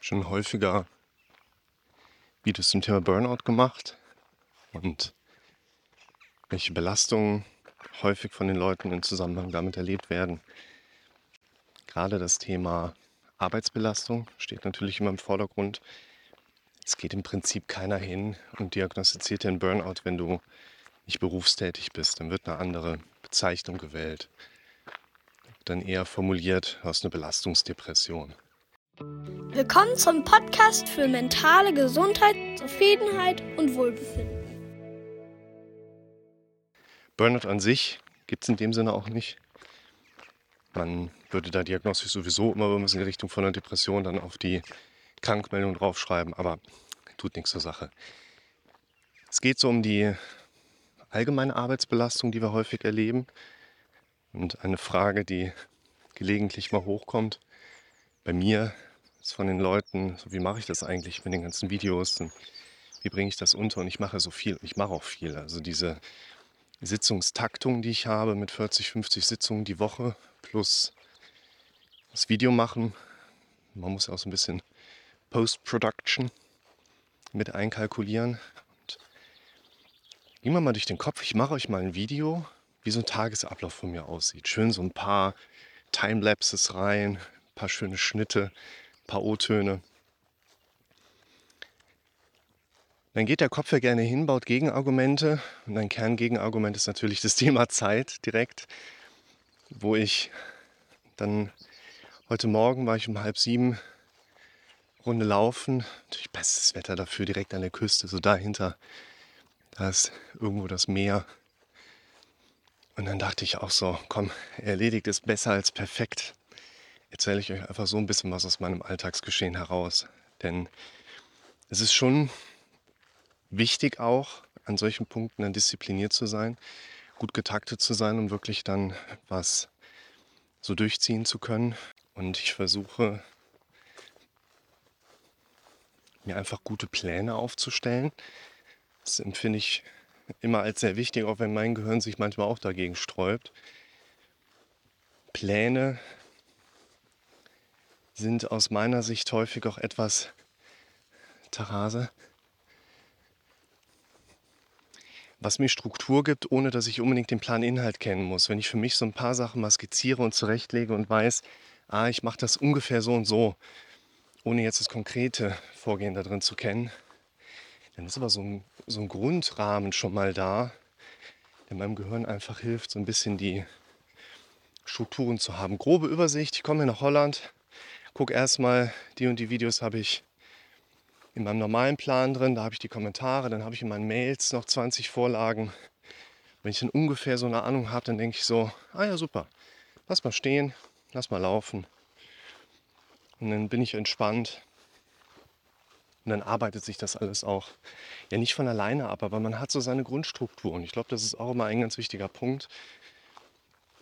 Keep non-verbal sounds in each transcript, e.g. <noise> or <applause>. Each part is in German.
schon häufiger Videos zum Thema Burnout gemacht und welche Belastungen häufig von den Leuten im Zusammenhang damit erlebt werden. Gerade das Thema Arbeitsbelastung steht natürlich immer im Vordergrund. Es geht im Prinzip keiner hin und diagnostiziert einen Burnout, wenn du nicht berufstätig bist. Dann wird eine andere Bezeichnung gewählt. Dann eher formuliert aus einer Belastungsdepression. Willkommen zum Podcast für mentale Gesundheit, Zufriedenheit und Wohlbefinden. Burnout an sich gibt es in dem Sinne auch nicht. Man würde da diagnostisch sowieso immer in die Richtung von einer Depression dann auf die Krankmeldung draufschreiben, aber tut nichts zur Sache. Es geht so um die allgemeine Arbeitsbelastung, die wir häufig erleben. Und eine Frage, die gelegentlich mal hochkommt, bei mir ist von den Leuten, so wie mache ich das eigentlich mit den ganzen Videos und wie bringe ich das unter? Und ich mache so viel, ich mache auch viel. Also diese Sitzungstaktung, die ich habe mit 40, 50 Sitzungen die Woche plus das Video machen. Man muss ja auch so ein bisschen Post-Production mit einkalkulieren. Gehen wir mal durch den Kopf. Ich mache euch mal ein Video, wie so ein Tagesablauf von mir aussieht. Schön so ein paar Timelapses rein, ein paar schöne Schnitte, paar O-Töne. Dann geht der Kopf ja gerne hin, baut Gegenargumente. Und ein Kerngegenargument ist natürlich das Thema Zeit direkt, wo ich dann heute Morgen war ich um halb sieben Runde laufen. Natürlich bestes Wetter dafür, direkt an der Küste, so dahinter. Da ist irgendwo das Meer. Und dann dachte ich auch so, komm, erledigt ist besser als perfekt. Erzähle ich euch einfach so ein bisschen was aus meinem Alltagsgeschehen heraus. Denn es ist schon wichtig auch, an solchen Punkten dann diszipliniert zu sein, gut getaktet zu sein, um wirklich dann was so durchziehen zu können. Und ich versuche mir einfach gute Pläne aufzustellen. Das empfinde ich immer als sehr wichtig, auch wenn mein Gehirn sich manchmal auch dagegen sträubt. Pläne sind aus meiner Sicht häufig auch etwas, Tarase, was mir Struktur gibt, ohne dass ich unbedingt den Planinhalt kennen muss. Wenn ich für mich so ein paar Sachen mal skizziere und zurechtlege und weiß, ah, ich mache das ungefähr so und so, ohne jetzt das konkrete Vorgehen da drin zu kennen, dann ist aber so ein, so ein Grundrahmen schon mal da, der meinem Gehirn einfach hilft, so ein bisschen die Strukturen zu haben. Grobe Übersicht, ich komme hier nach Holland, gucke erstmal, die und die Videos habe ich in meinem normalen Plan drin, da habe ich die Kommentare, dann habe ich in meinen Mails noch 20 Vorlagen. Wenn ich dann ungefähr so eine Ahnung habe, dann denke ich so, ah ja super, lass mal stehen, lass mal laufen. Und dann bin ich entspannt. Und dann arbeitet sich das alles auch ja nicht von alleine ab, aber man hat so seine Grundstruktur. Und ich glaube, das ist auch immer ein ganz wichtiger Punkt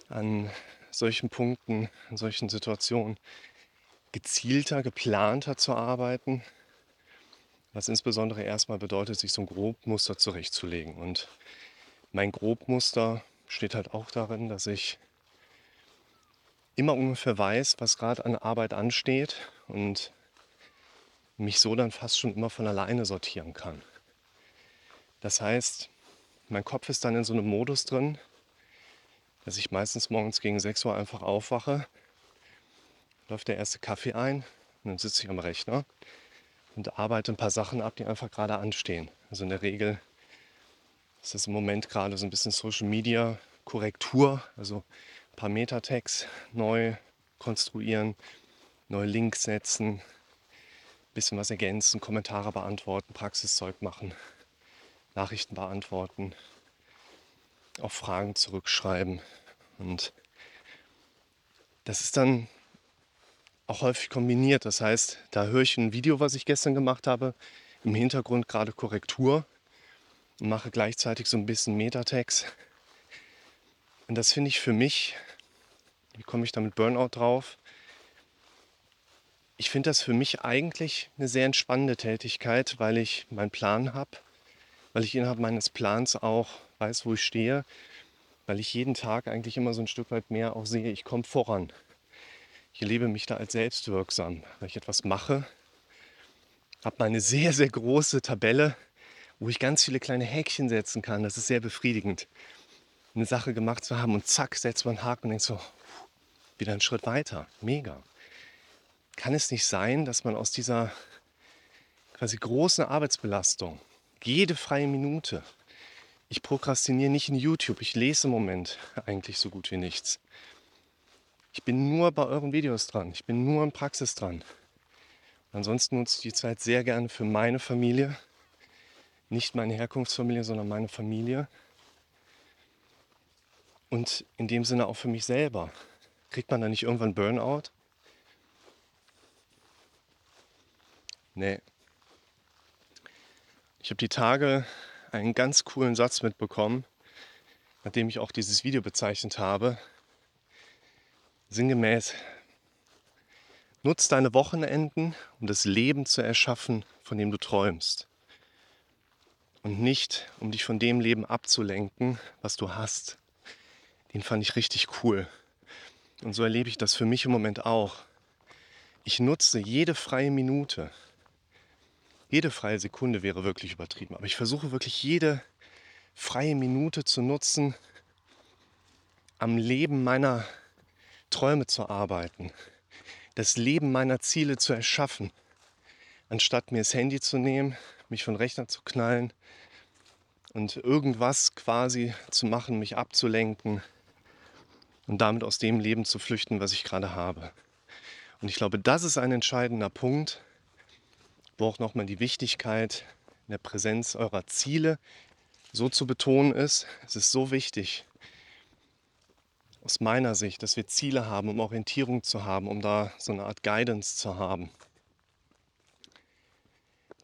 an solchen Punkten, in solchen Situationen, gezielter, geplanter zu arbeiten, was insbesondere erstmal bedeutet, sich so ein Grobmuster zurechtzulegen. Und mein Grobmuster steht halt auch darin, dass ich immer ungefähr weiß, was gerade an Arbeit ansteht und mich so dann fast schon immer von alleine sortieren kann. Das heißt, mein Kopf ist dann in so einem Modus drin, dass ich meistens morgens gegen 6 Uhr einfach aufwache, läuft der erste Kaffee ein und dann sitze ich am Rechner und arbeite ein paar Sachen ab, die einfach gerade anstehen. Also in der Regel ist das im Moment gerade so ein bisschen Social Media Korrektur, also ein paar Metatext neu konstruieren, neue Links setzen, ein bisschen was ergänzen, Kommentare beantworten, Praxiszeug machen, Nachrichten beantworten, auf Fragen zurückschreiben. Und das ist dann auch häufig kombiniert. Das heißt, da höre ich ein Video, was ich gestern gemacht habe, im Hintergrund gerade Korrektur und mache gleichzeitig so ein bisschen Metatext. Und das finde ich für mich, wie komme ich da mit Burnout drauf? Ich finde das für mich eigentlich eine sehr entspannende Tätigkeit, weil ich meinen Plan habe, weil ich innerhalb meines Plans auch weiß, wo ich stehe, weil ich jeden Tag eigentlich immer so ein Stück weit mehr auch sehe, ich komme voran. Ich erlebe mich da als selbstwirksam, weil ich etwas mache, habe meine sehr, sehr große Tabelle, wo ich ganz viele kleine Häkchen setzen kann. Das ist sehr befriedigend, eine Sache gemacht zu haben und zack, setzt man einen Haken und denkt so, wieder einen Schritt weiter. Mega. Kann es nicht sein, dass man aus dieser quasi großen Arbeitsbelastung jede freie Minute, ich prokrastiniere nicht in YouTube, ich lese im Moment eigentlich so gut wie nichts. Ich bin nur bei euren Videos dran, ich bin nur in Praxis dran. Ansonsten nutze ich die Zeit sehr gerne für meine Familie. Nicht meine Herkunftsfamilie, sondern meine Familie. Und in dem Sinne auch für mich selber. Kriegt man da nicht irgendwann Burnout? Nee. Ich habe die Tage einen ganz coolen Satz mitbekommen, nachdem ich auch dieses Video bezeichnet habe. Sinngemäß, Nutz deine Wochenenden, um das Leben zu erschaffen, von dem du träumst. Und nicht, um dich von dem Leben abzulenken, was du hast. Den fand ich richtig cool. Und so erlebe ich das für mich im Moment auch. Ich nutze jede freie Minute. Jede freie Sekunde wäre wirklich übertrieben. Aber ich versuche wirklich jede freie Minute zu nutzen, am Leben meiner Träume zu arbeiten das Leben meiner Ziele zu erschaffen, anstatt mir das Handy zu nehmen, mich von Rechner zu knallen und irgendwas quasi zu machen, mich abzulenken und damit aus dem Leben zu flüchten, was ich gerade habe. Und ich glaube, das ist ein entscheidender Punkt, wo auch nochmal die Wichtigkeit in der Präsenz eurer Ziele so zu betonen ist. Es ist so wichtig, aus meiner Sicht, dass wir Ziele haben, um Orientierung zu haben, um da so eine Art Guidance zu haben,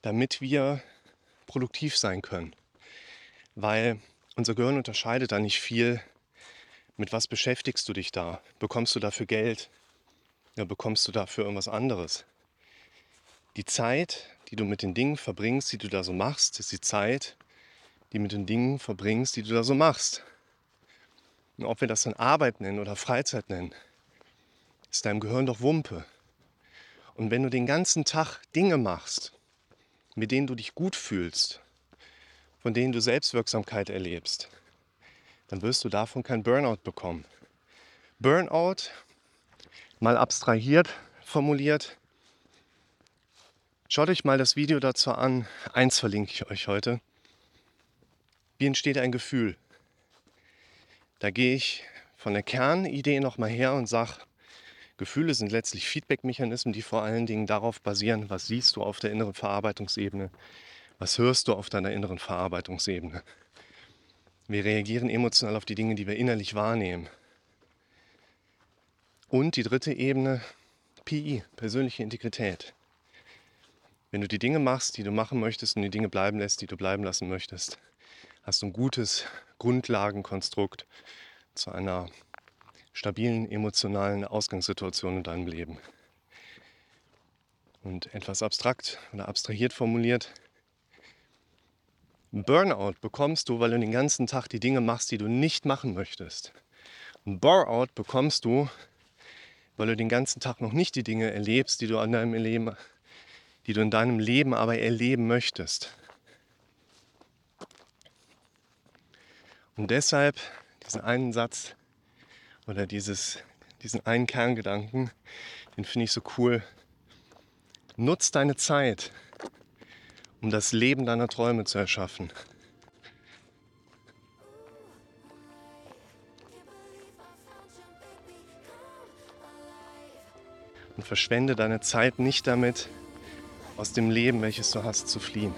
damit wir produktiv sein können. Weil unser Gehirn unterscheidet da nicht viel, mit was beschäftigst du dich da? Bekommst du dafür Geld? Ja, bekommst du dafür irgendwas anderes? Die Zeit, die du mit den Dingen verbringst, die du da so machst, ist die Zeit, die mit den Dingen verbringst, die du da so machst. Und ob wir das dann Arbeit nennen oder Freizeit nennen, ist deinem Gehirn doch Wumpe. Und wenn du den ganzen Tag Dinge machst, mit denen du dich gut fühlst, von denen du Selbstwirksamkeit erlebst, dann wirst du davon kein Burnout bekommen. Burnout, mal abstrahiert formuliert, schaut euch mal das Video dazu an. Eins verlinke ich euch heute. Wie entsteht ein Gefühl? Da gehe ich von der Kernidee nochmal her und sage, Gefühle sind letztlich Feedback-Mechanismen, die vor allen Dingen darauf basieren, was siehst du auf der inneren Verarbeitungsebene, was hörst du auf deiner inneren Verarbeitungsebene. Wir reagieren emotional auf die Dinge, die wir innerlich wahrnehmen. Und die dritte Ebene, PI, persönliche Integrität. Wenn du die Dinge machst, die du machen möchtest und die Dinge bleiben lässt, die du bleiben lassen möchtest, hast du ein gutes <laughs> Grundlagenkonstrukt zu einer stabilen emotionalen Ausgangssituation in deinem Leben. Und etwas abstrakt oder abstrahiert formuliert, Burnout bekommst du, weil du den ganzen Tag die Dinge machst, die du nicht machen möchtest. Ein Bore-out bekommst du, weil du den ganzen Tag noch nicht die Dinge erlebst, die du, an deinem Leben, die du in deinem Leben aber erleben möchtest. Und deshalb diesen einen Satz oder dieses, diesen einen Kerngedanken, den finde ich so cool. Nutz deine Zeit, um das Leben deiner Träume zu erschaffen. Und verschwende deine Zeit nicht damit, aus dem Leben, welches du hast, zu fliehen.